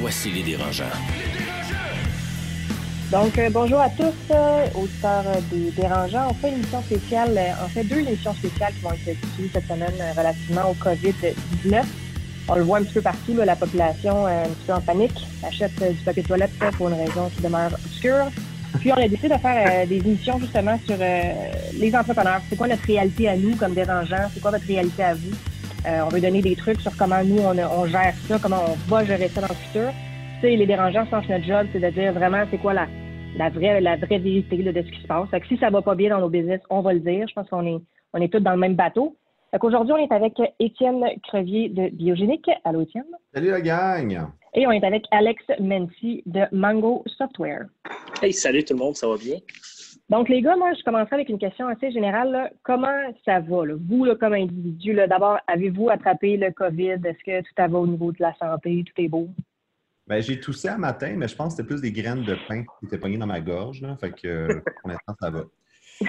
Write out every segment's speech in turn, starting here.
Voici les dérangeants. Donc, euh, bonjour à tous, euh, auditeurs euh, des Dérangeants. On fait une émission spéciale, euh, en fait deux émissions spéciales qui vont être diffusées cette semaine relativement au COVID-19. On le voit un petit peu partout, la population un petit peu en panique, achète du papier toilette pour une raison qui demeure obscure. Puis on a décidé de faire des émissions justement sur les entrepreneurs. C'est quoi notre réalité à nous comme dérangeants? C'est quoi votre réalité à vous? Euh, on veut donner des trucs sur comment nous, on, on gère ça, comment on va gérer ça dans le futur. Tu sais, les dérangeants, je pense que notre job, c'est de dire vraiment c'est quoi la, la vraie, la vraie vérité là, de ce qui se passe. Fait que si ça va pas bien dans nos business, on va le dire. Je pense qu'on est, on est tous dans le même bateau. Fait qu'aujourd'hui, on est avec Étienne Crevier de Biogénique. Allô, Étienne? Salut la gang! Et on est avec Alex Menti de Mango Software. Hey, salut tout le monde, ça va bien? Donc, les gars, moi, je commencerai avec une question assez générale. là. Comment ça va, là? vous, là, comme individu? D'abord, avez-vous attrapé le COVID? Est-ce que tout va au niveau de la santé? Tout est beau? Ben, j'ai toussé un matin, mais je pense que c'était plus des graines de pain qui étaient pognées dans ma gorge. Là. Fait que euh, pour l'instant, ça va.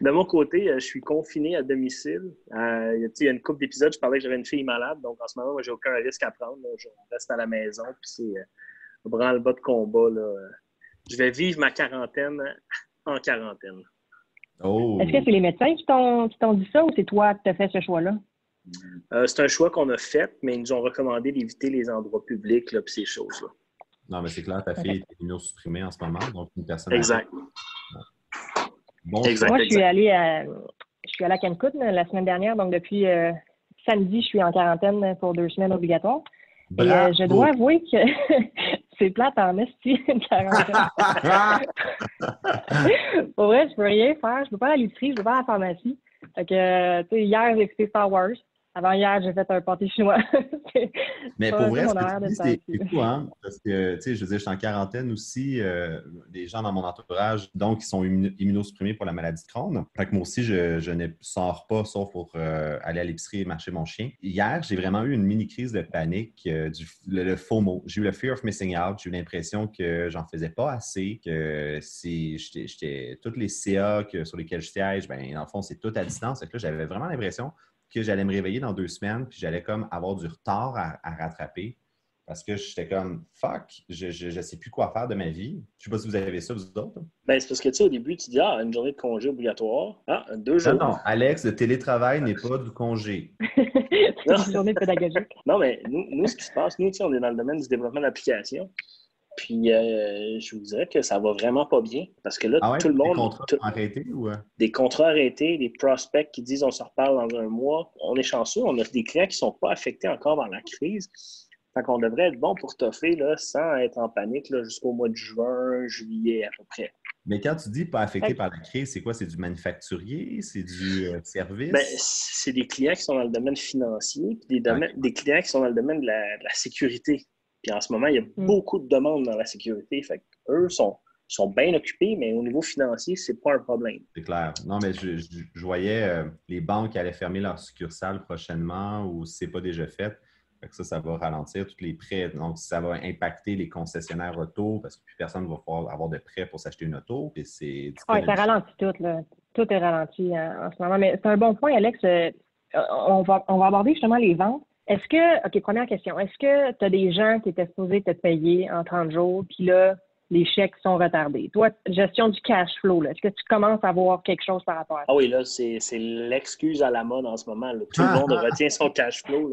De mon côté, euh, je suis confiné à domicile. Euh, il y a- une couple d'épisodes, je parlais que j'avais une fille malade, donc en ce moment, moi, j'ai aucun risque à prendre. là. Je reste à la maison, puis c'est euh, branle-bas de combat. Là. Je vais vivre ma quarantaine en quarantaine. Oh! Est-ce que c'est les médecins qui t'ont qui t'ont dit ça ou c'est toi qui as fait ce choix-là? Euh, c'est un choix qu'on a fait, mais ils nous ont recommandé d'éviter les endroits publics puis ces choses-là. Non, mais c'est clair, ta fille est immunosupprimée en ce moment, donc une personne. Exact. Bon, Exact. Moi, je suis allée à, je suis allée à Cancun euh, la semaine dernière, donc depuis euh, samedi, je suis en quarantaine pour deux semaines obligatoires. Et euh, je dois avouer que c'est plate en esti, une quarantaine. Pour vrai, je peux rien faire. Je peux pas aller à l'épicerie, je peux pas à la pharmacie. Fait que, tu sais, hier, j'ai écouté Star Wars. Avant hier, j'ai fait un pâté chinois. Mais pour vrai, c'est fou, hein? Parce que, tu sais, je veux dire, je suis en quarantaine aussi. euh, des gens dans mon entourage, donc, qui sont immuno- immunosupprimés pour la maladie de Crohn. Fait que moi aussi, je, je ne sors pas, sauf pour euh, aller à l'épicerie et marcher mon chien. Hier, j'ai vraiment eu une mini crise de panique, euh, du, le, le FOMO. J'ai eu le fear of missing out. J'ai eu l'impression que j'en faisais pas assez, que si j'étais, j'étais- toutes les CA que, sur lesquels je siège, ben, dans le fond, c'est tout à distance. Fait que là, j'avais vraiment l'impression que j'allais me réveiller dans deux semaines, puis j'allais comme avoir du retard à, à rattraper. Parce que j'étais comme fuck, je, je, je sais plus quoi faire de ma vie. Je sais pas si vous avez ça, vous autres. Ben, c'est parce que tu sais, au début, tu dis Ah, une journée de congé obligatoire. Ah, deux jours. Non, non, Alex, le télétravail n'est pas du congé. c'est une journée pédagogique. Non, mais nous, nous, ce qui se passe, nous, tu sais, on est dans le domaine du développement d'applications. Puis, euh, je vous dirais que ça va vraiment pas bien. Parce que là, Ah ouais? tout le monde, contrats tout- sont arrêtés ou. euh? des contrats arrêtés, des prospects qui disent on se reparle dans un mois. On est chanceux, on a des clients qui sont pas affectés encore par la crise. Fait qu'on devrait être bon pour toffer là, sans être en panique jusqu'au mois de juin, juillet à peu près. Mais quand tu dis pas affecté par la crise, c'est quoi? C'est du manufacturier? C'est du euh, service? Ben, c'est des clients qui sont dans le domaine financier, puis des, domaines- des clients qui sont dans le domaine de la, de la sécurité. Puis en ce moment, il y a Mm. beaucoup de demandes dans la sécurité. Fait eux sont, sont bien occupés, mais au niveau financier, c'est pas un problème. C'est clair. Non, mais je, je- je voyais euh, les banques qui allaient fermer leur succursale prochainement ou si ce n'est pas déjà fait. Fait que ça, ça va ralentir tous les prêts. Donc, ça va impacter les concessionnaires auto parce que plus personne ne va pouvoir avoir de prêts pour s'acheter une auto. Puis c'est Oui, ça ralentit tout. Là. Tout est ralenti hein, en ce moment. Mais c'est un bon point, Alex. Euh, on, va, on va aborder justement les ventes. Est-ce que, OK, première question, est-ce que tu as des gens qui étaient supposés te payer en 30 jours, puis là, les chèques sont retardés? Toi, gestion du cash flow, là, est-ce que tu commences à voir quelque chose par rapport à ça? Ah oui, là, c'est c'est l'excuse à la mode en ce moment. là. Tout le Ah, monde retient son cash flow.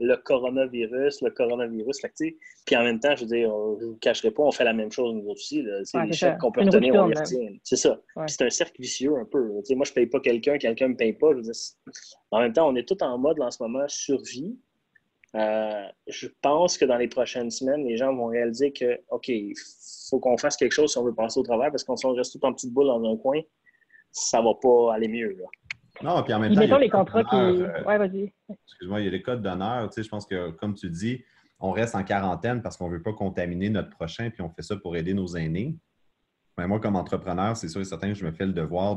Là. Le coronavirus, le coronavirus. Sais, Puis en même temps, je veux dire, on- je ne vous cacherai pas, on fait la même chose nous autres aussi. là. C'est Ouais, les chèques qu'on peut Une on les tourne, retient. C'est ça. Ouais. C'est un cercle vicieux un peu. Moi, je ne paye pas quelqu'un, quelqu'un ne me paye pas. Je veux dire, c'est- en même temps, on est tout en mode là, en ce moment survie. Euh, je pense que dans les prochaines semaines, les gens vont réaliser que, OK, il faut qu'on fasse quelque chose si on veut passer au travers, parce qu'on si on reste tout en petite boule dans un coin, ça va pas aller mieux. Là. Non, puis en même temps. il y a mettons les contrats qui. d'honneur, euh, Ouais, vas-y. Excuse-moi, il y a les codes d'honneur. Tu sais, je pense que, comme tu dis, on reste en quarantaine parce qu'on ne veut pas contaminer notre prochain, puis on fait ça pour aider nos aînés. Mais moi, comme entrepreneur, c'est sûr et certain que je me fais le devoir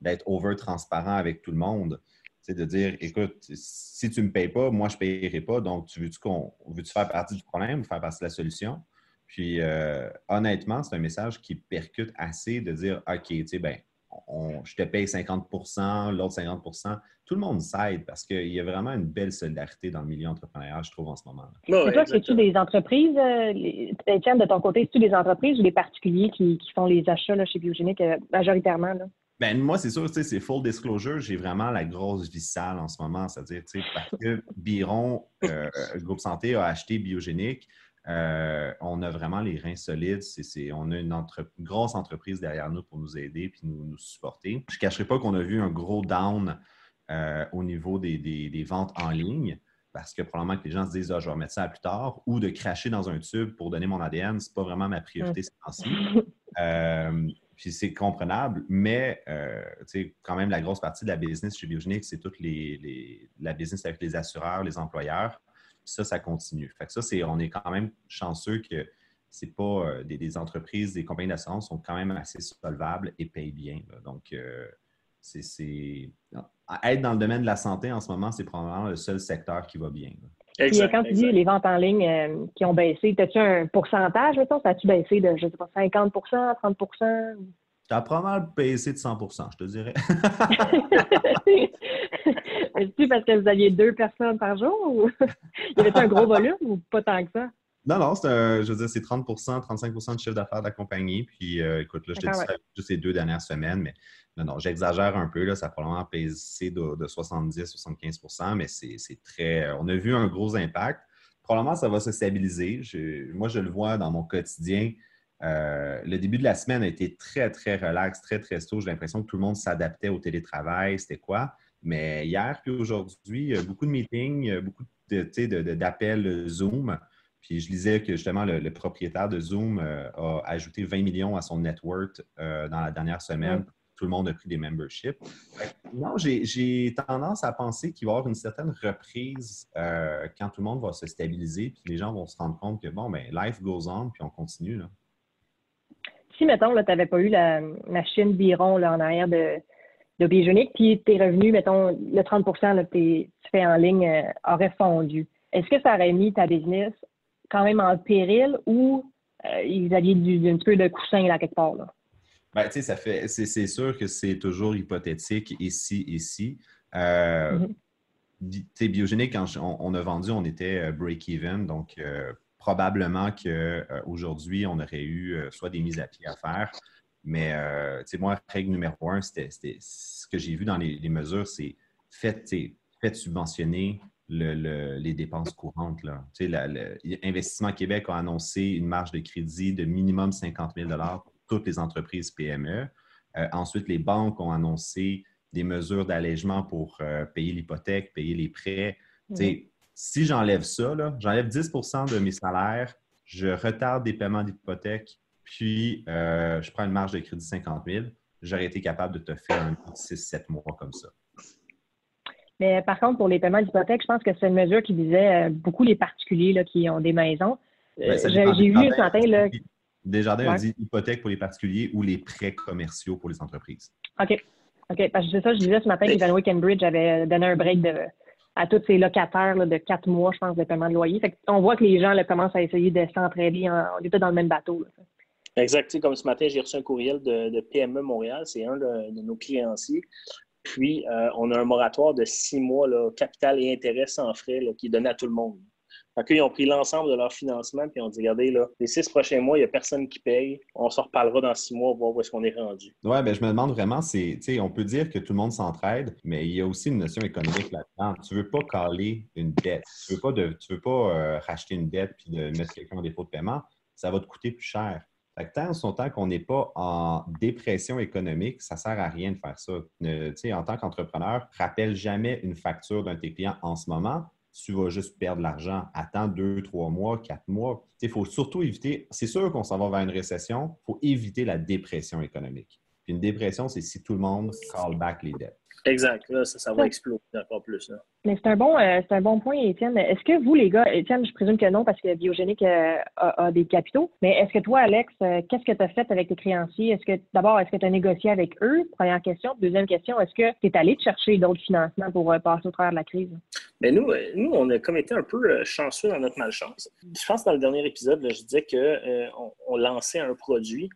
d'être over-transparent avec tout le monde. C'est de dire, écoute, si tu ne me payes pas, moi, je ne payerai pas. Donc, tu veux-tu qu'on veux-tu faire partie du problème ou faire partie de la solution? Puis, euh, honnêtement, c'est un message qui percute assez de dire, OK, tu sais, ben, je te paye 50% l'autre 50% Tout le monde s'aide parce qu'il y a vraiment une belle solidarité dans le milieu entrepreneurial, je trouve, en ce moment. -là. Et toi, c'est-tu des entreprises, euh, Étienne, de ton côté, c'est-tu des entreprises ou des particuliers qui, font les achats là, chez Biogénique euh, majoritairement? Là? Ben, moi, c'est sûr, c'est full disclosure. J'ai vraiment la grosse vie sale en ce moment. C'est-à-dire, parce que Biron, euh, Groupe Santé, a acheté Biogénique. Euh, on a vraiment les reins solides. on a une grosse entreprise derrière nous pour nous aider et nous, supporter. Je ne cacherai pas qu'on a vu un gros down euh, au niveau des, ventes en ligne parce que probablement que les gens se disent ah, je vais remettre ça plus tard ou de cracher dans un tube pour donner mon ADN, ce n'est pas vraiment ma priorité cette temps-ci. Euh, puis c'est comprenable, mais quand même, la grosse partie de la business chez Biogenic, c'est toute la business avec les assureurs, les employeurs ça, ça continue. Fait que ça, c'est, on est quand même chanceux que c'est pas euh, des, entreprises, des compagnies d'assurance sont quand même assez solvables et payent bien. Donc, euh, c'est, être dans le domaine de la santé en ce moment, c'est probablement le seul secteur qui va bien. Puis, quand tu dis les ventes en ligne euh, qui ont baissé, as-tu un pourcentage, mettons? Ça a-tu baissé de, je sais pas, 50% 30 Ça a probablement baissé de 100% je te dirais. Est-ce parce que vous aviez deux personnes par jour ou il y avait un gros volume ou pas tant que ça? Non, non, je veux dire, c'est 30% 35% de chiffre d'affaires de la compagnie. Puis, euh, écoute, là, je t'ai dit ça juste ces deux dernières semaines, mais non, non, j'exagère un peu. Là, ça a probablement baissé de, 70-75% mais c'est très. On a vu un gros impact. Probablement, ça va se stabiliser. moi, je le vois dans mon quotidien. Euh, le début de la semaine a été très, très relax, très, très tôt. J'ai l'impression que tout le monde s'adaptait au télétravail. C'était quoi? Mais hier puis aujourd'hui, beaucoup de meetings, beaucoup d'appels Zoom. Puis je lisais que justement le, propriétaire de Zoom euh, a ajouté 20 millions à son network euh, dans la dernière semaine. Tout le monde a pris des memberships. Non, j'ai tendance à penser qu'il va y avoir une certaine reprise euh, quand tout le monde va se stabiliser, puis les gens vont se rendre compte que bon, ben life goes on, puis on continue. Là. Si, mettons, tu n'avais pas eu la machine Biron là, en arrière de, de Biogénique, puis tes revenus, mettons, le 30% que tu fais en ligne euh, aurait fondu. Est-ce que ça aurait mis ta business quand même en péril ou euh, ils avaient du, un peu de coussin là quelque part? Là? Ben, tu sais, ça fait, c'est sûr que c'est toujours hypothétique ici, ici. Euh, mm-hmm. Biogénique, quand on, a vendu, on était break-even, donc probablement qu'aujourd'hui, on aurait eu soit des mises à pied à faire, mais euh, moi, règle numéro un, c'était ce que j'ai vu dans les, mesures, c'est faites, subventionner les dépenses courantes. Investissement Québec a annoncé une marge de crédit de minimum 50 000 pour toutes les entreprises PME. Euh, ensuite, les banques ont annoncé des mesures d'allègement pour euh, payer l'hypothèque, payer les prêts. Si j'enlève ça, j'enlève 10% de mes salaires, je retarde des paiements d'hypothèque, puis euh, je prends une marge de crédit 50 000, j'aurais été capable de te faire un 6-7 mois comme ça. Mais par contre, pour les paiements d'hypothèque, je pense que c'est une mesure qui visait euh, beaucoup les particuliers là, qui ont des maisons. Ben, euh, j'ai vu ce matin. Là... Desjardins a dit hypothèque pour les particuliers ou les prêts commerciaux pour les entreprises. OK. OK. Parce que c'est ça, je disais ce matin qu'Evaluate Cambridge avait donné un break à tous ses locataires de quatre mois, je pense, de paiement de loyer. on voit que les gens commencent à essayer de s'entraider. On est tous dans le même bateau. Exact. Comme ce matin, j'ai reçu un courriel de, PME Montréal. C'est un de, nos créanciers. Puis, euh, on a un moratoire de six mois, capital et intérêt sans frais, qui est donné à tout le monde. Fait ils ont pris l'ensemble de leur financement puis ont dit regardez, là, les six prochains mois, il n'y a personne qui paye. On s'en reparlera dans six mois, voir où est-ce qu'on est rendu. Oui, ben, je me demande vraiment, c'est, on peut dire que tout le monde s'entraide, mais il y a aussi une notion économique là-dedans. Tu ne veux pas caler une dette. Tu ne veux pas, de, tu veux pas euh, racheter une dette puis de mettre quelqu'un en dépôt de paiement. Ça va te coûter plus cher. Fait que tant son temps qu'on n'est pas en dépression économique, ça ne sert à rien de faire ça. en tant qu'entrepreneur, rappelle jamais une facture d'un de tes clients en ce moment. Tu vas juste perdre l'argent. Attends deux, trois mois, quatre mois. Il faut surtout éviter, c'est sûr qu'on s'en va vers une récession, il faut éviter la dépression économique. Puis une dépression, c'est si tout le monde call back les dettes. Exact. Là, ça, va exploser encore plus. Mais c'est un, bon, euh, un bon point, Étienne. Est-ce que vous, les gars, Étienne, je présume que non parce que Biogénique euh, a, des capitaux, mais est-ce que toi, Alex, euh, qu'est-ce que tu as fait avec tes créanciers? Est-ce que d'abord, est-ce que tu as négocié avec eux? Première question. Deuxième question, est-ce que tu es allé chercher d'autres financements pour passer au travers de la crise? Mais nous, nous, on a comme été un peu chanceux dans notre malchance. Je pense que dans le dernier épisode, je disais qu'on on lançait un produit.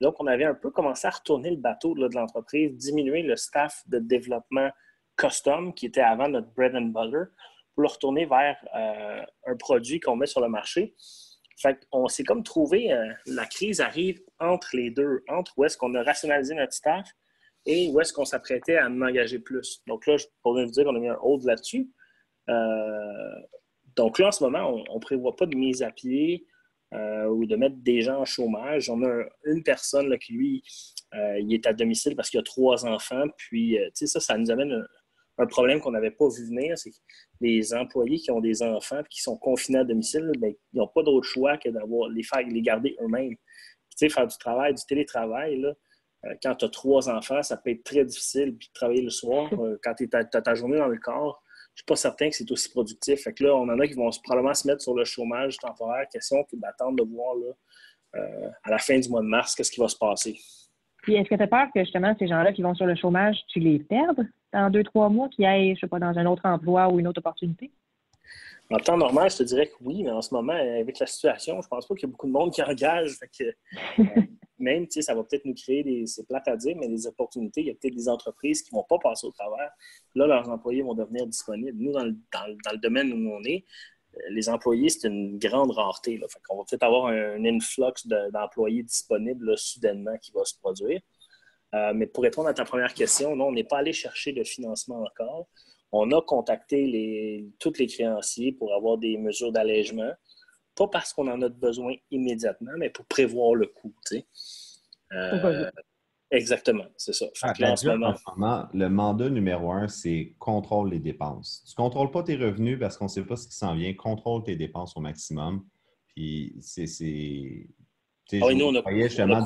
Donc, on avait un peu commencé à retourner le bateau de l'entreprise, diminuer le staff de développement custom qui était avant notre bread and butter pour le retourner vers euh, un produit qu'on met sur le marché. Fait on s'est comme trouvé, euh, la crise arrive entre les deux, entre où est-ce qu'on a rationalisé notre staff et où est-ce qu'on s'apprêtait à en engager plus. Donc là, je pourrais vous dire qu'on a mis un hold là-dessus. Euh, donc là, en ce moment, on ne prévoit pas de mise à pied ou de mettre des gens en chômage. On a une personne là, qui, lui, il est à domicile parce qu'il a trois enfants. Puis, tu sais, ça, ça nous amène un problème qu'on n'avait pas vu venir, c'est que les employés qui ont des enfants et qui sont confinés à domicile, ben, ils n'ont pas d'autre choix que d'avoir les faire les garder eux-mêmes. Tu sais, faire du travail, du télétravail, là, euh, quand tu as trois enfants, ça peut être très difficile. Puis travailler le soir, euh, quand tu as, ta journée dans le corps, je ne suis pas certain que c'est aussi productif. Fait que là, on en a qui vont probablement se mettre sur le chômage temporaire. Question d'attendre de voir là, euh, à la fin du mois de mars qu'est-ce qui va se passer. Puis est-ce que tu as peur que justement ces gens-là qui vont sur le chômage, tu les perdes dans deux, trois mois, qu'ils aillent, je sais pas, dans un autre emploi ou une autre opportunité? En temps normal, je te dirais que oui, mais en ce moment, avec la situation, je pense pas qu'il y a beaucoup de monde qui engage. Euh, même, tu sais, ça va peut-être nous créer des. C'est plate à dire, mais des opportunités. Il y a peut-être des entreprises qui vont pas passer au travers. Là, leurs employés vont devenir disponibles. Nous, dans le, dans, le domaine où on est, euh, les employés, c'est une grande rareté. Là. Fait qu'on va peut-être avoir un, influx d'employés disponibles soudainement qui va se produire. Euh, mais pour répondre à ta première question, non, on n'est pas allé chercher de financement encore. On a contacté les, tous les créanciers pour avoir des mesures d'allègement, pas parce qu'on en a besoin immédiatement, mais pour prévoir le coût. Euh, exactement, c'est ça. Ah, le mandat numéro un, c'est contrôle les dépenses. Tu ne contrôles pas tes revenus parce qu'on ne sait pas ce qui s'en vient. Contrôle tes dépenses au maximum. Puis c'est. Ah nous, on a, on a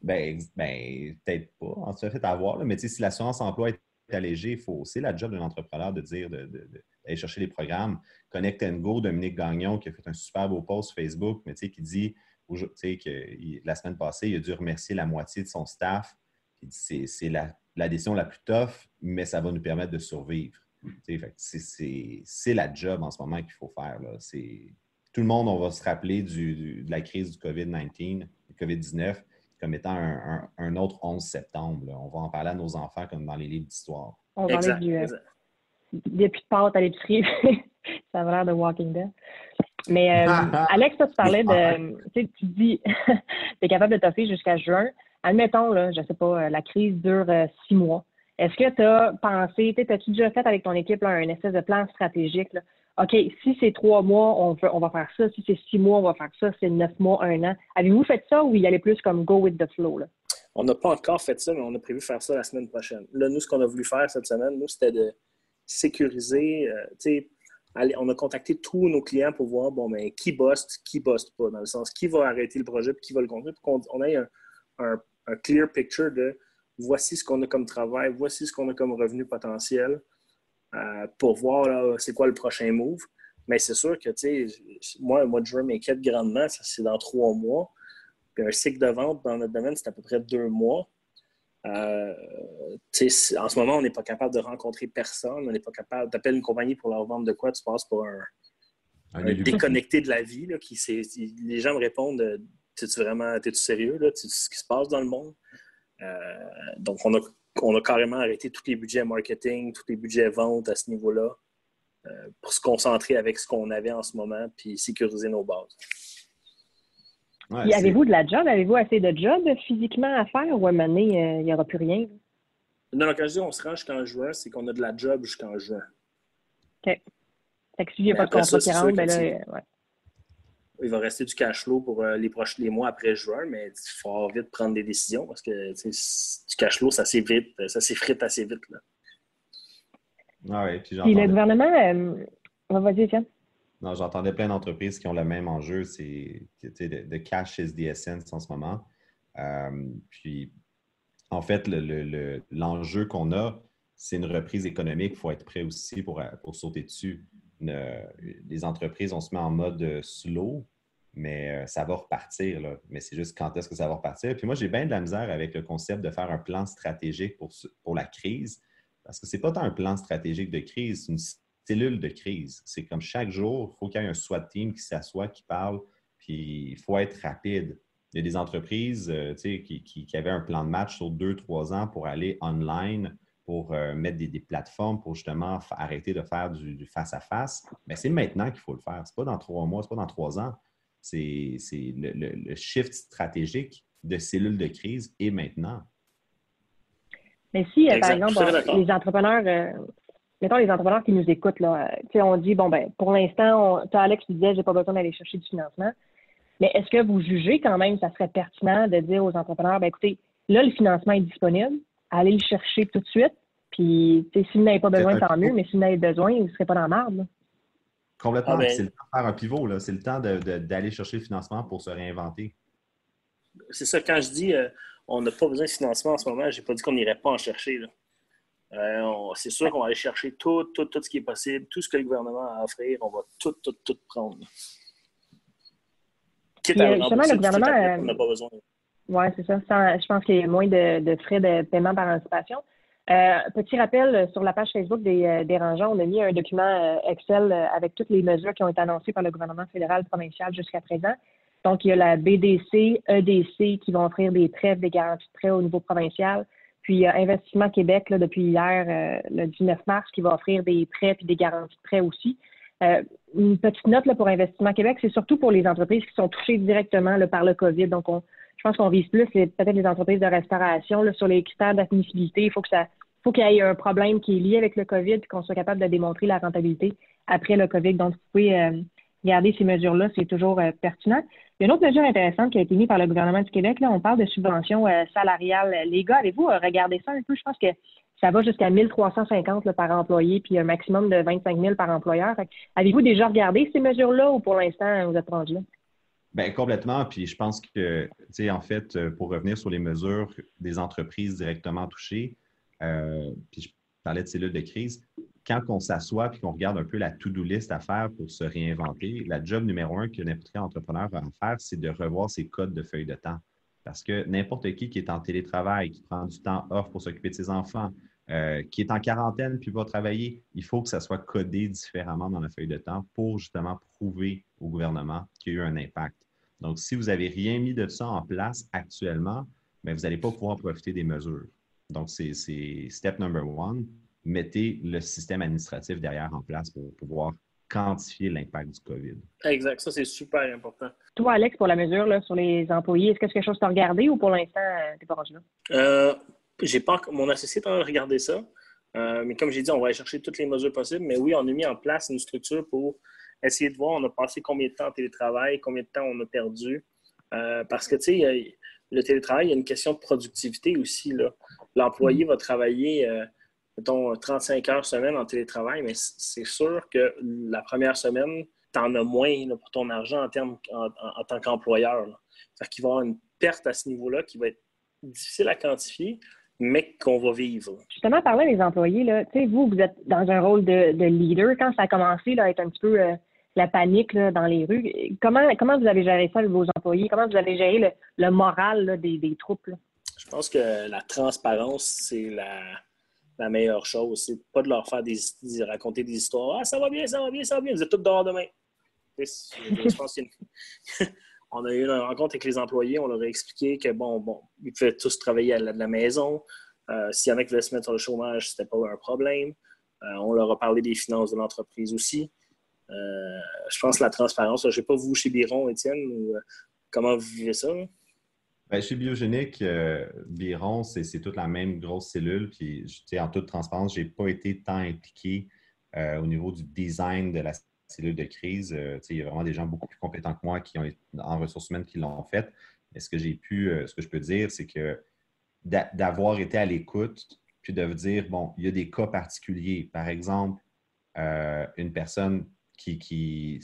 ben, ben peut-être pas. En fait, à voir. Mais si l'assurance emploi est allégée, c'est la job d'un entrepreneur de dire d'aller chercher les programmes. Connect and Go, Dominique Gagnon, qui a fait un super beau post Facebook, mais qui dit que la semaine passée, il a dû remercier la moitié de son staff. C'est la, la, décision la plus tough, mais ça va nous permettre de survivre. C'est la job en ce moment qu'il faut faire. Là. Tout le monde, on va se rappeler du, de la crise du COVID-19, COVID-19 comme étant un, autre 11 septembre. On va en parler à nos enfants comme dans les livres d'histoire. On va parler du, euh, des de pâtes à l'épicerie. ça a l'air de Walking Dead. Mais euh, Alex, tu parlais de. Tu tu dis, tu es capable de toffer jusqu'à juin. Admettons, là, je ne sais pas, euh, la crise dure six mois. Est-ce que tu as pensé, as-tu déjà fait avec ton équipe là, un espèce de plan stratégique? Là? OK, si c'est trois mois, on, va faire ça. Si c'est six mois, on va faire ça. Si c'est neuf mois, un an. Avez-vous fait ça ou il y allait plus comme go with the flow? Là? On n'a pas encore fait ça, mais on a prévu faire ça la semaine prochaine. Là, nous, ce qu'on a voulu faire cette semaine, nous, c'était de sécuriser. Euh, on a contacté tous nos clients pour voir bon, mais qui bosse, qui bosse pas, dans le sens qui va arrêter le projet et qui va le continuer, pour qu'on ait un, clear picture de voici ce qu'on a comme travail, voici ce qu'on a comme revenu potentiel. Euh, pour voir c'est quoi le prochain move. Mais c'est sûr que, tu sais, moi, un mois de juin m'inquiète grandement. C'est dans trois mois. Puis un cycle de vente dans notre domaine, c'est à peu près deux mois. Euh, en ce moment, on n'est pas capable de rencontrer personne. On n'est pas capable. Tu une compagnie pour leur vendre de quoi? Tu passes pour un, déconnecté de la vie. Là, qui, les gens me répondent Es-tu vraiment es -tu sérieux? Là? ce qui se passe dans le monde? Euh, donc, on a on a carrément arrêté tous les budgets marketing, tous les budgets vente à ce niveau-là euh, pour se concentrer avec ce qu'on avait en ce moment puis sécuriser nos bases. avez-vous de la job? Avez-vous assez de job physiquement à faire ou à un moment donné, euh, il n'y aura plus rien? Non, non, quand je dis on se rend jusqu'en juin, c'est qu'on a de la job jusqu'en juin. OK. Fait que s'il n'y a pas de contrat qui rentre, ben là, ouais il va rester du cash flow pour euh, les prochains les mois après juin, mais il faut vite prendre des décisions parce que du cash flow, ça s'effrite, ça s'effrite assez vite. Là. Ah oui, puis, puis le gouvernement, euh, vas-y, tiens. Non, j'entendais plein d'entreprises qui ont le même enjeu, c'est de, de cash is the essence en ce moment. Euh, puis en fait, l'enjeu qu'on a, c'est une reprise économique. Il faut être prêt aussi pour, pour sauter dessus. Les entreprises, on se met en mode slow, mais ça va repartir. Mais c'est juste quand est-ce que ça va repartir. Puis moi, j'ai bien de la misère avec le concept de faire un plan stratégique pour, pour la crise, parce que ce n'est pas tant un plan stratégique de crise, c'est une cellule de crise. C'est comme chaque jour, il faut qu'il y ait un SWAT team qui s'assoit, qui parle, puis il faut être rapide. Il y a des entreprises euh, qui, qui, avaient un plan de match sur deux, trois ans pour aller online, pour euh, mettre des, plateformes pour justement arrêter de faire du face-à-face. Mais c'est maintenant qu'il faut le faire. Ce n'est pas dans trois mois, ce n'est pas dans trois ans. C'est le, shift stratégique de cellules de crise et maintenant. Mais si, euh, par exemple, les entrepreneurs, mettons les entrepreneurs qui nous écoutent, là, on dit, bon, ben, pour l'instant, Alex disait, j'ai pas besoin d'aller chercher du financement. Mais est-ce que vous jugez quand même que ça serait pertinent de dire aux entrepreneurs, ben, écoutez, là, le financement est disponible, allez le chercher tout de suite, puis si vous n'avez pas besoin, tant mieux, mais si vous n'avez besoin, vous ne serez pas dans la marde. Complètement. Ah, ben c'est le temps de faire un pivot, c'est le temps d'aller chercher le financement pour se réinventer. C'est ça, quand je dis euh, on n'a pas besoin de financement en ce moment, je n'ai pas dit qu'on n'irait pas en chercher. Euh, c'est sûr qu'on va aller chercher tout, tout, tout ce qui est possible, tout ce que le gouvernement a à offrir, on va tout, tout, tout prendre. justement, le gouvernement. On n'a pas besoin. Oui, c'est ça. je pense qu'il y a moins de, frais de paiement par anticipation. Euh, petit rappel, sur la page Facebook des euh, dérangeants, on a mis un document Excel avec toutes les mesures qui ont été annoncées par le gouvernement fédéral provincial jusqu'à présent. Donc, il y a la BDC, EDC qui vont offrir des prêts, des garanties de prêts au niveau provincial. Puis euh, Investissement Québec, là, depuis hier, euh, le 19 mars, qui va offrir des prêts puis des garanties de prêts aussi. Euh, une petite note là, pour Investissement Québec, c'est surtout pour les entreprises qui sont touchées directement par le COVID. Donc, on, je pense qu'on vise plus peut-être les entreprises de restauration là, sur les critères d'admissibilité. Il faut que ça faut qu'il y ait un problème qui est lié avec le COVID qu'on soit capable de démontrer la rentabilité après le COVID. Donc, vous pouvez garder ces mesures-là, c'est toujours pertinent. Il y a une autre mesure intéressante qui a été mise par le gouvernement du Québec. Là, on parle de subventions euh, salariales. Les gars, avez-vous euh, regardé ça un peu? Je pense que ça va jusqu'à 1350 par employé, puis un maximum de 25 000 par employeur. Avez-vous déjà regardé ces mesures-là ou pour l'instant, vous êtes rendu là? Bien, complètement. Puis je pense que, tu sais, en fait, euh, pour revenir sur les mesures des entreprises directement touchées, puis je parlais de cellules de crise, quand on s'assoit et qu'on regarde un peu la to-do list à faire pour se réinventer, la job numéro un que n'importe quel entrepreneur va faire, c'est de revoir ses codes de feuille de temps. Parce que n'importe qui qui est en télétravail, qui prend du temps off pour s'occuper de ses enfants, euh, qui est en quarantaine puis va travailler, il faut que ça soit codé différemment dans la feuille de temps pour justement prouver au gouvernement qu'il y a eu un impact. Donc, si vous n'avez rien mis de ça en place actuellement, bien, vous n'allez pas pouvoir profiter des mesures. Donc, c'est step number one mettez le système administratif derrière en place pour pouvoir quantifier l'impact du COVID. Exact, ça c'est super important. Toi, Alex, pour la mesure là, sur les employés, est-ce que c'est quelque chose que tu as regardé ou pour l'instant, euh, tu n'es pas rendu là? Euh, j'ai pas, mon associé a regardé ça, euh, mais comme j'ai dit, on va aller chercher toutes les mesures possibles. Mais oui, on a mis en place une structure pour essayer de voir, on a passé combien de temps en télétravail, combien de temps on a perdu. parce que, tu sais, le télétravail, il y a une question de productivité aussi. L'employé va travailler mettons, 35 heures semaine en télétravail, mais c'est sûr que la première semaine, tu en as moins pour ton argent en, termes, en, tant qu'employeur. Fait qu'il va y avoir une perte à ce niveau-là qui va être difficile à quantifier, mais qu'on va vivre. Justement, parler des employés, là, vous, vous êtes dans un rôle de, leader. Quand ça a commencé là, à être un petit peu euh, la panique dans les rues, comment, comment vous avez géré ça avec vos employés? Comment vous avez géré le, moral des, des, troupes? Je pense que la transparence, c'est la, la meilleure chose. C'est pas de leur faire des, raconter des histoires. Ah, ça va bien, ça va bien, ça va bien. Vous êtes tous dehors demain. Je pense on a eu une rencontre avec les employés. On leur a expliqué que, bon, bon, ils pouvaient tous travailler à la, de la maison. Euh, S'il y en a qui voulaient se mettre sur le chômage, c'était pas un problème. Euh, on leur a parlé des finances de l'entreprise aussi. Euh, je pense la transparence, je ne sais pas vous chez Biron, Étienne, euh, comment vous vivez ça? Ben, chez Biogénique, euh, Biron, c'est toute la même grosse cellule. Puis, en toute transparence, je n'ai pas été tant impliqué au niveau du design de la cellule de crise. Il y a vraiment des gens beaucoup plus compétents que moi qui ont en ressources humaines qui l'ont fait. Mais ce que j'ai pu, ce que je peux dire, c'est que d'avoir été à l'écoute, puis de dire, bon, il y a des cas particuliers. Par exemple, une personne qui,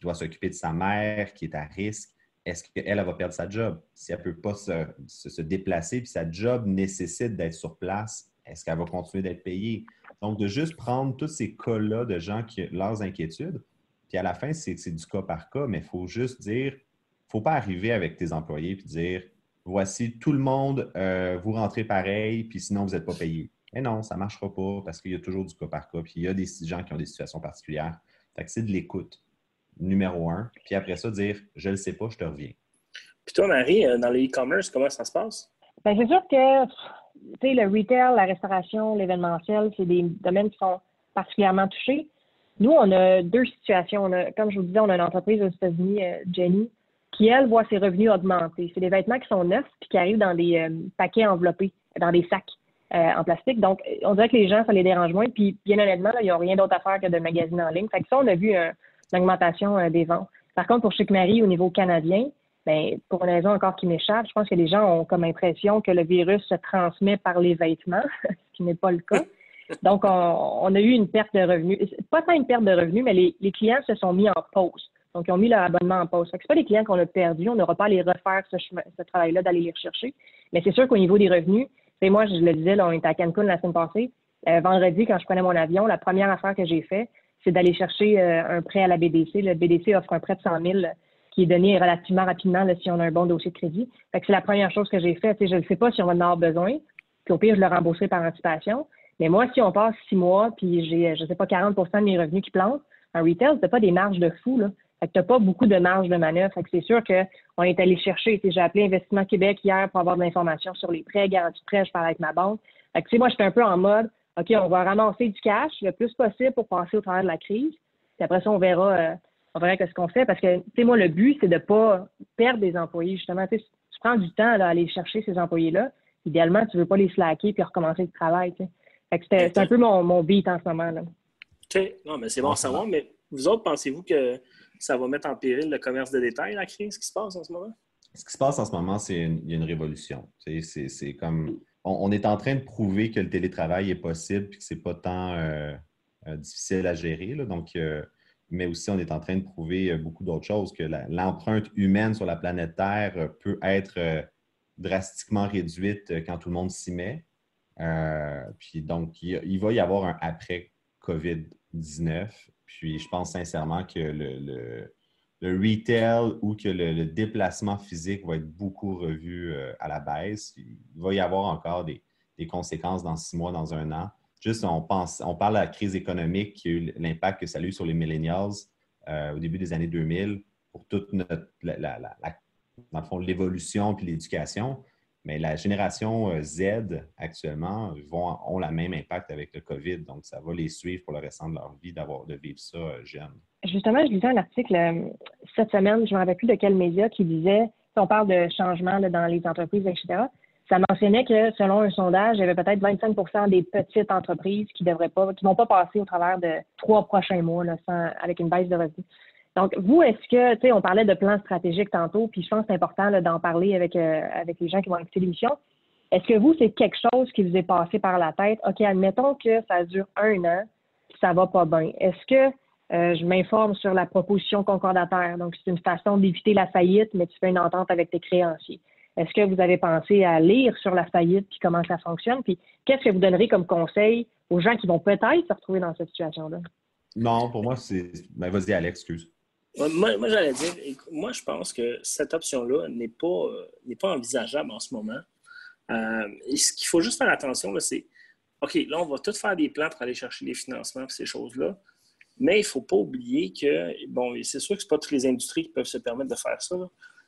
doit s'occuper de sa mère, qui est à risque, est-ce qu'elle va perdre sa job? Si elle ne peut pas se, déplacer, puis sa job nécessite d'être sur place, est-ce qu'elle va continuer d'être payée? Donc, de juste prendre tous ces cas-là de gens qui leurs inquiétudes, puis à la fin, c'est du cas par cas, mais il faut juste dire, il ne faut pas arriver avec tes employés et dire voici tout le monde, euh, vous rentrez pareil, puis sinon vous n'êtes pas payé. Mais non, ça ne marchera pas parce qu'il y a toujours du cas par cas, puis il y a des gens qui ont des situations particulières. Fait que c'est de l'écoute, numéro un. Puis après ça, dire je ne le sais pas, je te reviens. Puis toi, Marie, euh, dans le e-commerce, comment ça se passe? Bien, c'est sûr que le retail, la restauration, l'événementiel, c'est des domaines qui sont particulièrement touchés. Nous, on a deux situations. comme je vous disais, on a une entreprise aux États-Unis, euh, Jenny, qui, elle, voit ses revenus augmenter. C'est des vêtements qui sont neufs puis qui arrivent dans des euh, paquets enveloppés, dans des sacs euh, en plastique. Donc, on dirait que les gens, ça les dérange moins. Puis, bien honnêtement, là, ils n'ont rien d'autre à faire que de magasiner en ligne. Fait que ça, on a vu une augmentation des ventes. Par contre, pour Chic Marie, au niveau canadien, ben, pour une raison encore qui m'échappe, je pense que les gens ont comme impression que le virus se transmet par les vêtements, ce qui n'est pas le cas. Donc, on, a eu une perte de revenus. Pas tant une perte de revenus, mais les, clients se sont mis en pause. Donc, ils ont mis leur abonnement en pause. Ce n'est pas des clients qu'on a perdus. On n'aura pas à les refaire ce, travail-là, d'aller les rechercher. Mais c'est sûr qu'au niveau des revenus, moi, je le disais, on était à Cancun la semaine passée. Euh, vendredi, quand je prenais mon avion, la première affaire que j'ai fait, c'est d'aller chercher euh, un prêt à la BDC. Le BDC offre un prêt de 100 000 qui est donné relativement rapidement si on a un bon dossier de crédit. c'est la première chose que j'ai faite. Je ne sais pas si on va en avoir besoin. Puis au pire, je le rembourserai par anticipation. Mais moi, si on passe six mois, puis j'ai, je ne sais pas, 40% de mes revenus qui plantent, en retail, tu pas des marges de fou. Là. Fait que tu n'as pas beaucoup de marge de manœuvre. Fait que c'est sûr qu'on est allé chercher. J'ai appelé Investissement Québec hier pour avoir de l'information sur les prêts, garanties de prêts. Je parlais avec ma banque. Fait que, moi, j'étais un peu en mode, OK, on va ramasser du cash le plus possible pour passer au travers de la crise. Puis après ça, on verra, euh, on verra ce qu'on fait. Parce que, tu sais, moi, le but, c'est de ne pas perdre des employés. Justement, tu prends du temps à aller chercher ces employés-là. Idéalement, tu ne veux pas les slacker puis recommencer le travail. C'est un peu mon, mon, beat en ce moment. Là. OK. Non, mais c'est bon à savoir. Mais vous autres, pensez-vous que ça va mettre en péril le commerce de détail, la crise qui se passe en ce moment? Ce qui se passe en ce moment, c'est une, une révolution. C'est comme on, est en train de prouver que le télétravail est possible et que ce n'est pas tant euh, euh, difficile à gérer. donc, euh, mais aussi, on est en train de prouver beaucoup d'autres choses, que l'empreinte humaine sur la planète Terre peut être drastiquement réduite quand tout le monde s'y met. Puis donc, il, va y avoir un après COVID-19. Puis je pense sincèrement que le, le, retail ou que le, déplacement physique va être beaucoup revu euh, à la baisse. Il va y avoir encore des, conséquences dans six mois, dans un an. Juste, on, pense, on parle de la crise économique, qui a eu l'impact que ça a eu sur les millennials euh, au début des années 2000 pour toute notre, la, fond, l'évolution puis l'éducation. Mais la génération euh, Z actuellement vont, ont le même impact avec le COVID. Donc, ça va les suivre pour le restant de leur vie d'avoir de vivre ça euh, jeune. Justement, je lisais un article euh, cette semaine, je ne me rappelle plus de quel média, qui disait, si on parle de changement dans les entreprises, etc., ça mentionnait que selon un sondage, il y avait peut-être 25% des petites entreprises qui devraient pas, vont pas passer au travers de trois prochains mois avec une baisse de revenus. Donc, vous, est-ce que, tu sais, on parlait de plan stratégique tantôt, puis je pense que c'est important d'en parler avec, euh, avec les gens qui vont écouter l'émission. Est-ce que vous, c'est quelque chose qui vous est passé par la tête? OK, admettons que ça dure un an, puis ça va pas bien. Est-ce que euh, je m'informe sur la proposition concordataire? Donc, c'est une façon d'éviter la faillite, mais tu fais une entente avec tes créanciers. Est-ce que vous avez pensé à lire sur la faillite, puis comment ça fonctionne? Puis, qu'est-ce que vous donnerez comme conseil aux gens qui vont peut-être se retrouver dans cette situation-là? Non, pour moi, c'est. Ben, vas-y, Alex, excuse. Moi, j'allais dire, moi, je pense que cette option-là n'est pas, euh, pas envisageable en ce moment. Euh, ce qu'il faut juste faire attention, c'est OK, là, on va tout faire des plans pour aller chercher des financements pour ces choses-là. Mais il ne faut pas oublier que, bon, c'est sûr que ce pas toutes les industries qui peuvent se permettre de faire ça,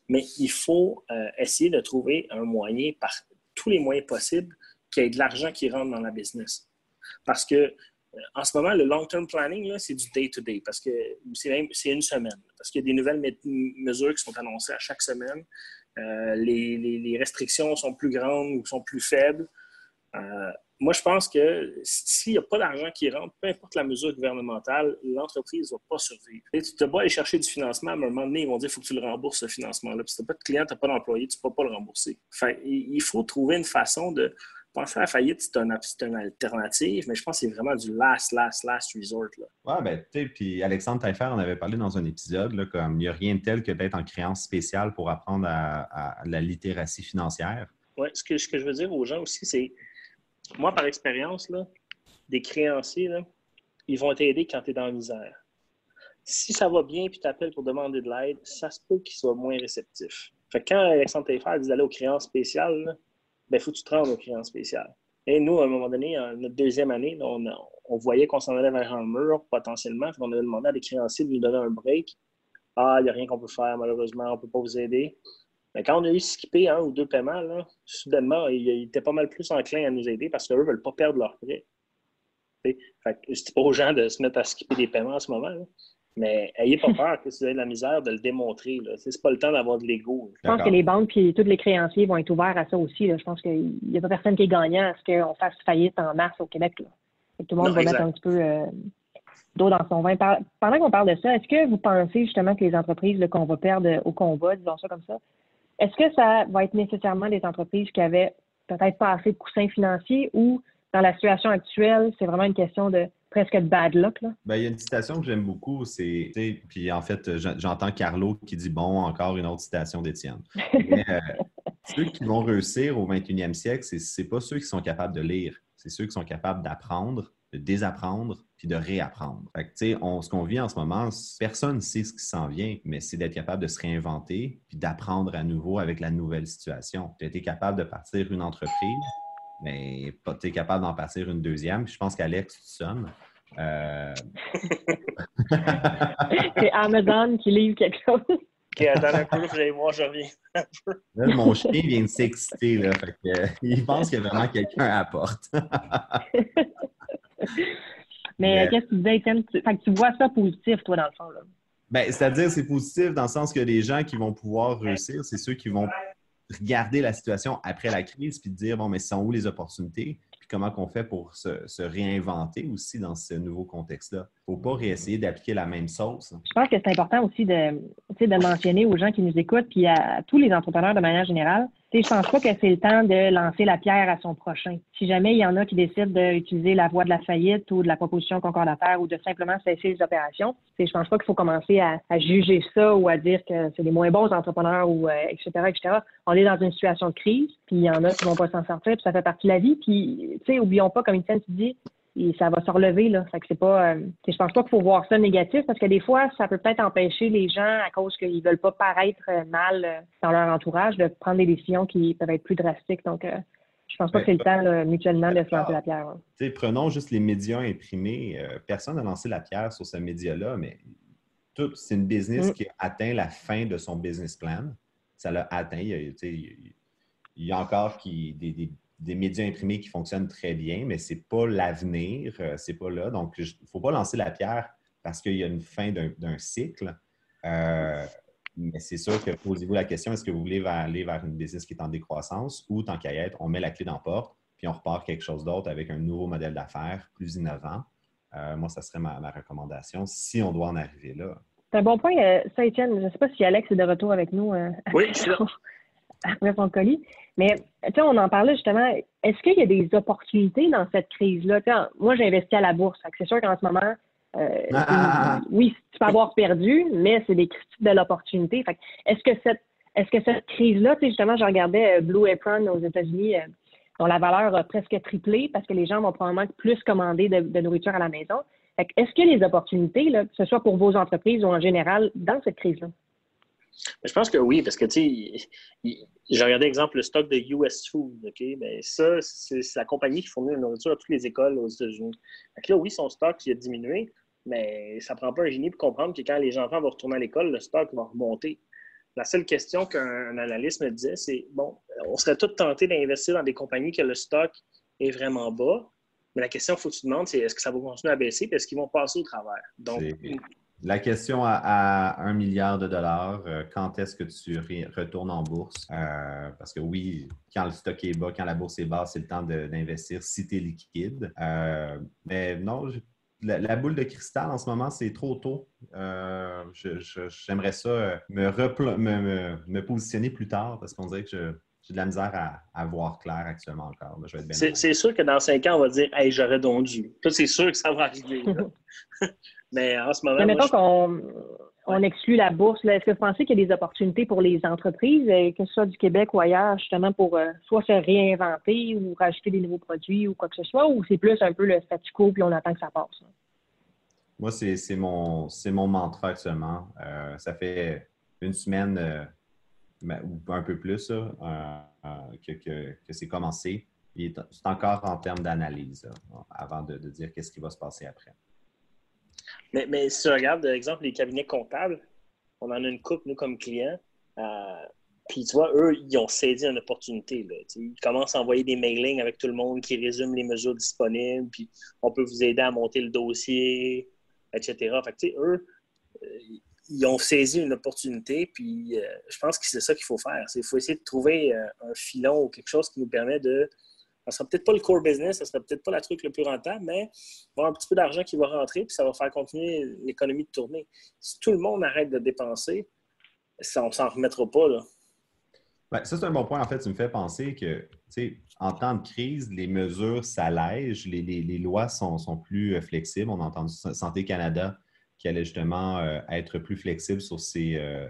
mais il faut euh, essayer de trouver un moyen, par tous les moyens possibles, qu'il y ait de l'argent qui rentre dans la business. Parce que en ce moment, le long-term planning, c'est du day-to-day parce que c'est une semaine. Parce qu'il y a des nouvelles mesures qui sont annoncées à chaque semaine. Euh, les, restrictions sont plus grandes ou sont plus faibles. Euh, moi, je pense que s'il n'y a pas d'argent qui rentre, peu importe la mesure gouvernementale, l'entreprise ne va pas survivre. tu te vas aller chercher du financement, mais à un moment donné, ils vont dire qu'il faut que tu le rembourses, ce financement-là. si tu n'as pas de client, tu n'as pas d'employé, tu ne peux pas le rembourser. il faut trouver une façon de penser à la faillite, c'est une, une, alternative, mais je pense que c'est vraiment du last, last, last resort. Là. Ouais, ben, tu sais, puis Alexandre Taillefer en avait parlé dans un épisode, là, comme il n'y a rien de tel que d'être en créance spéciale pour apprendre à, la littératie financière. Oui, ce que, ce que je veux dire aux gens aussi, c'est, moi, par expérience, des créanciers, là, ils vont t'aider quand tu es dans la misère. Si ça va bien puis tu appelles pour demander de l'aide, ça se peut qu'ils soient moins réceptifs. Fait que quand Alexandre Taillefer dit d'aller aux créances spéciales, il ben, faut que tu te rendes aux créances spéciales. Et nous, à un moment donné, notre deuxième année, on, on voyait qu'on s'en allait vers un mur potentiellement. On avait demandé à des créanciers de nous donner un break. Ah, il n'y a rien qu'on peut faire, malheureusement, on ne peut pas vous aider. Mais quand on a eu skippé un ou deux paiements, là, soudainement, ils étaient pas mal plus enclins à nous aider parce qu'eux ne veulent pas perdre leur prêt. Dis pas aux gens de se mettre à skipper des paiements en ce moment. Mais ayez pas peur que vous avez de la misère de le démontrer. Ce n'est pas le temps d'avoir de l'ego. Je pense que les banques et tous les créanciers vont être ouverts à ça aussi. Je pense qu'il n'y a pas personne qui est gagnant à ce qu'on fasse faillite en mars au Québec. Là. tout le monde va mettre un petit peu euh, d'eau dans son vin. Pendant qu'on parle de ça, est-ce que vous pensez justement que les entreprises qu'on va perdre au combat, disons ça comme ça, est-ce que ça va être nécessairement des entreprises qui avaient peut-être pas assez de coussins financiers ou dans la situation actuelle, c'est vraiment une question de presque de bad luck. Là. Ben, il y a une citation que j'aime beaucoup, c'est, puis en fait, j'entends Carlo qui dit, bon, encore une autre citation d'Étienne. Euh, ceux qui vont réussir au 21e siècle, ce n'est pas ceux qui sont capables de lire, c'est ceux qui sont capables d'apprendre, de désapprendre, puis de réapprendre. Fait on, ce qu'on vit en ce moment, personne ne sait ce qui s'en vient, mais c'est d'être capable de se réinventer, puis d'apprendre à nouveau avec la nouvelle situation. Été capable de partir une entreprise, mais tu es capable d'en partir une deuxième. je pense qu'Alex, tu sonnes. Euh, c'est Amazon qui livre quelque chose. OK, attends un peu, je vais voir, je reviens mon chien vient de s'exciter, là. Euh, il pense qu'il y a vraiment quelqu'un à la porte. Mais, qu'est-ce que tu disais, Étienne? Tu, tu vois ça positif, toi, dans le fond, là? Ben, c'est-à-dire, c'est positif dans le sens que les gens qui vont pouvoir réussir, c'est ceux qui vont regarder la situation après la crise puis dire, bon, mais sont où les opportunités? Puis comment qu'on fait pour se, réinventer aussi dans ce nouveau contexte-là? Il ne faut pas réessayer d'appliquer la même sauce. Je pense que c'est important aussi de, de mentionner aux gens qui nous écoutent, puis à tous les entrepreneurs de manière générale, je ne pense pas que c'est le temps de lancer la pierre à son prochain. Si jamais il y en a qui décident d'utiliser la voie de la faillite ou de la proposition concordataire ou de simplement cesser les opérations, je ne pense pas qu'il faut commencer à, juger ça ou à dire que c'est les moins bons entrepreneurs ou etc., euh, etc. On est dans une situation de crise, puis il y en a qui ne vont pas s'en sortir, puis ça fait partie de la vie. Puis, tu sais, oublions pas, comme Étienne tu dis, et ça va se relever. Là. Fait que c'est pas. Euh, je pense pas qu'il faut voir ça négatif parce que des fois, ça peut peut-être empêcher les gens à cause qu'ils veulent pas paraître euh, mal euh, dans leur entourage de prendre des décisions qui peuvent être plus drastiques. Donc, je pense pas que c'est le temps mutuellement de se lancer la pierre. Prenons juste les médias imprimés. personne n'a lancé la pierre sur ce média-là, mais c'est une business mm. qui a atteint la fin de son business plan. Ça l'a atteint. Il y, a, il y a encore qui, des des médias imprimés qui fonctionnent très bien, mais ce n'est pas l'avenir, euh, c'est pas là. Donc, il ne faut pas lancer la pierre parce qu'il y a une fin d'un cycle. Euh, mais c'est sûr que posez-vous la question, est-ce que vous voulez aller vers une business qui est en décroissance ou tant qu'à y être, on met la clé dans la porte, puis on repart quelque chose d'autre avec un nouveau modèle d'affaires plus innovant? Euh, moi, ça serait ma, recommandation si on doit en arriver là. C'est un bon point, ça, Étienne. Je ne sais pas si Alex est de retour avec nous. oui, je suis là. Après son colis. Mais, tu sais, on en parlait justement. Est-ce qu'il y a des opportunités dans cette crise-là? Moi, j'ai investi à la bourse. C'est sûr qu'en ce moment, euh, ah, ah, ah, oui, tu peux avoir perdu, mais c'est des critiques de l'opportunité. Est-ce que cette est-ce que cette crise-là, tu sais, justement, je regardais euh, Blue Apron aux États-Unis, euh, dont la valeur a presque triplé parce que les gens vont probablement plus commander de, nourriture à la maison. Est-ce qu'il y a des opportunités, là, que ce soit pour vos entreprises ou en général, dans cette crise-là? Je pense que oui, parce que, tu sais, j'ai regardé, exemple, le stock de US Food, OK? Ça, c'est la compagnie qui fournit la nourriture à toutes les écoles aux États-Unis. là, oui, son stock a diminué, mais ça ne prend pas un génie pour comprendre que quand les enfants vont retourner à l'école, le stock va remonter. La seule question qu'un analyste me disait, c'est bon, on serait tous tentés d'investir dans des compagnies que le stock est vraiment bas, mais la question qu'il faut que tu te demandes, c'est est-ce que ça va continuer à baisser et est-ce qu'ils vont passer au travers? Donc, la question à, un milliard de dollars, euh, quand est-ce que tu retournes en bourse? Euh, parce que oui, quand le stock est bas, quand la bourse est basse, c'est le temps d'investir si tu es liquide. Euh, mais non, la, boule de cristal en ce moment, c'est trop tôt. J'aimerais ça me, me, positionner plus tard parce qu'on dirait que j'ai de la misère à, voir clair actuellement encore. C'est sûr que dans cinq ans, on va dire Hey, j'aurais donc dû. c'est sûr que ça va arriver. Mais en ce moment. Mais qu'on on exclut la bourse. Est-ce que vous pensez qu'il y a des opportunités pour les entreprises, euh, que ce soit du Québec ou ailleurs, justement, pour euh, soit se réinventer ou rajouter des nouveaux produits ou quoi que ce soit, ou c'est plus un peu le statu quo puis on attend que ça passe? Moi, c'est mon, mon mantra actuellement. Euh, ça fait une semaine ou un peu plus que, que, c'est commencé. C'est encore en termes d'analyse avant de dire qu'est-ce qui va se passer après. Mais, mais si tu regardes, par exemple, les cabinets comptables, on en a une coupe, nous, comme clients. Euh, puis, tu vois, eux, ils ont saisi une opportunité. Là, ils commencent à envoyer des mailings avec tout le monde qui résument les mesures disponibles, puis on peut vous aider à monter le dossier, etc. Fait que, eux, euh, ils ont saisi une opportunité, puis euh, je pense que c'est ça qu'il faut faire. Il faut essayer de trouver un filon ou quelque chose qui nous permet de ne sera peut-être pas le core business, ça ne sera peut-être pas la truc le plus rentable, mais il va y avoir un petit peu d'argent qui va rentrer, puis ça va faire continuer l'économie de tourner. Si tout le monde arrête de dépenser, ça, on ne s'en remettra pas. Là. Ben, ça, c'est un bon point. En fait, tu me fais penser que, en temps de crise, les mesures s'allègent, les, les, lois sont, sont, plus euh, flexibles. On a entendu Santé Canada qui allait justement euh, être plus flexible sur ces, euh,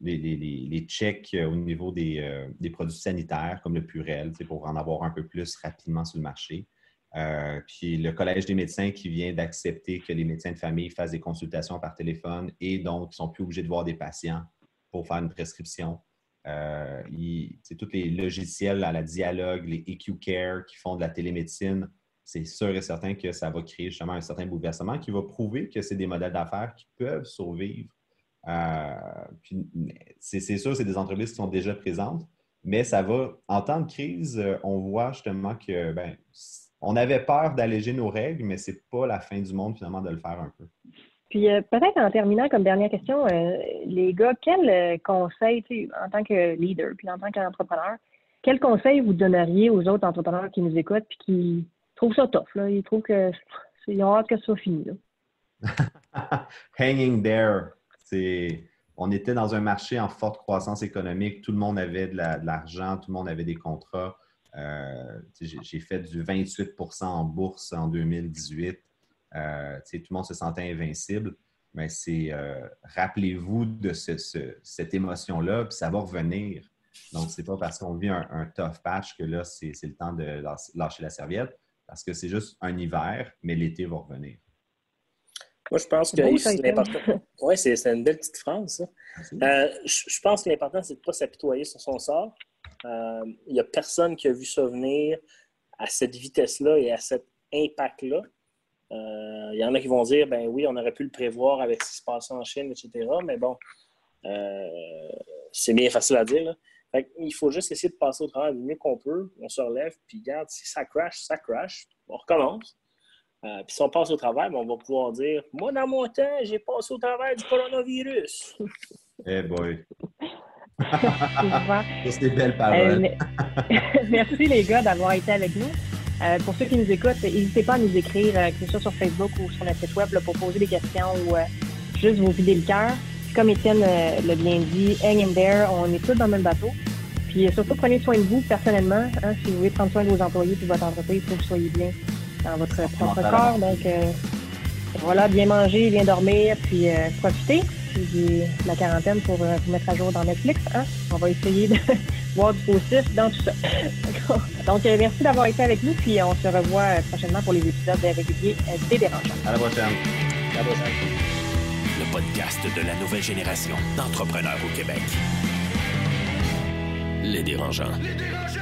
les, checks euh, au niveau euh, des, produits sanitaires, comme le Purel, pour en avoir un peu plus rapidement sur le marché. Euh, puis le Collège des médecins qui vient d'accepter que les médecins de famille fassent des consultations par téléphone et donc ils ne sont plus obligés de voir des patients pour faire une prescription. C'est tous les logiciels à la dialogue, les EQ Care qui font de la télémédecine, c'est sûr et certain que ça va créer justement un certain bouleversement qui va prouver que c'est des modèles d'affaires qui peuvent survivre c'est sûr, c'est des entreprises qui sont déjà présentes, mais ça va, en temps de crise, euh, on voit justement que ben, on avait peur d'alléger nos règles, mais ce n'est pas la fin du monde finalement de le faire un peu. Puis euh, peut-être en terminant comme dernière question, les gars, quel conseil, en tant que leader, puis en tant qu'entrepreneur, quel conseil vous donneriez aux autres entrepreneurs qui nous écoutent puis qui trouvent ça tough, là, ils trouvent que c'est hâte que ça soit fini. Hanging there on était dans un marché en forte croissance économique. Tout le monde avait de l'argent, tout le monde avait des contrats. Euh, j'ai fait du 28% en bourse en 2018. Euh, tout le monde se sentait invincible. Mais c'est euh, rappelez-vous de cette émotion-là, puis ça va revenir. Donc, ce n'est pas parce qu'on vit un, tough patch que là, c'est le temps de lâcher la serviette, parce que c'est juste un hiver, mais l'été va revenir. Moi, je pense que l'important. Oui, c'est une belle petite phrase, ça. Euh, je, pense que l'important, c'est de ne pas s'apitoyer sur son sort. Il euh, n'y a personne qui a vu ça venir à cette vitesse-là et à cet impact-là. Il euh, y en a qui vont dire, ben oui, on aurait pu le prévoir avec ce qui se passe en Chine, etc. Mais bon, c'est bien facile à dire. il faut juste essayer de passer au travail du mieux qu'on peut. On se relève, puis regarde, si ça crash, ça crash. On recommence. Euh, puis si on passe au travail, ben, on va pouvoir dire Moi, dans mon temps, j'ai passé au travail du coronavirus. Eh boy! C'est des belles paroles. Euh, merci les gars d'avoir été avec nous. Euh, pour ceux qui nous écoutent, n'hésitez pas à nous écrire, que ce soit sur Facebook ou sur notre site web, pour poser des questions ou juste vous vider le cœur. Comme Étienne l'a bien dit, hang in there, on est tous dans le même bateau. Puis surtout, prenez soin de vous personnellement. Hein, si vous voulez prendre soin de vos employés et de votre entreprise, il faut que vous soyez bien dans votre propre corps. Donc, euh, voilà, bien manger, bien dormir, puis euh, profiter de la quarantaine pour euh, vous mettre à jour dans Netflix. Hein? On va essayer de voir du positif dans tout ça. Donc, merci d'avoir été avec nous, puis on se revoit prochainement pour les épisodes réguliers des dérangeants. À la prochaine. À la prochaine. Le podcast de la nouvelle génération d'entrepreneurs au Québec. Les dérangeants. Les dérangeants.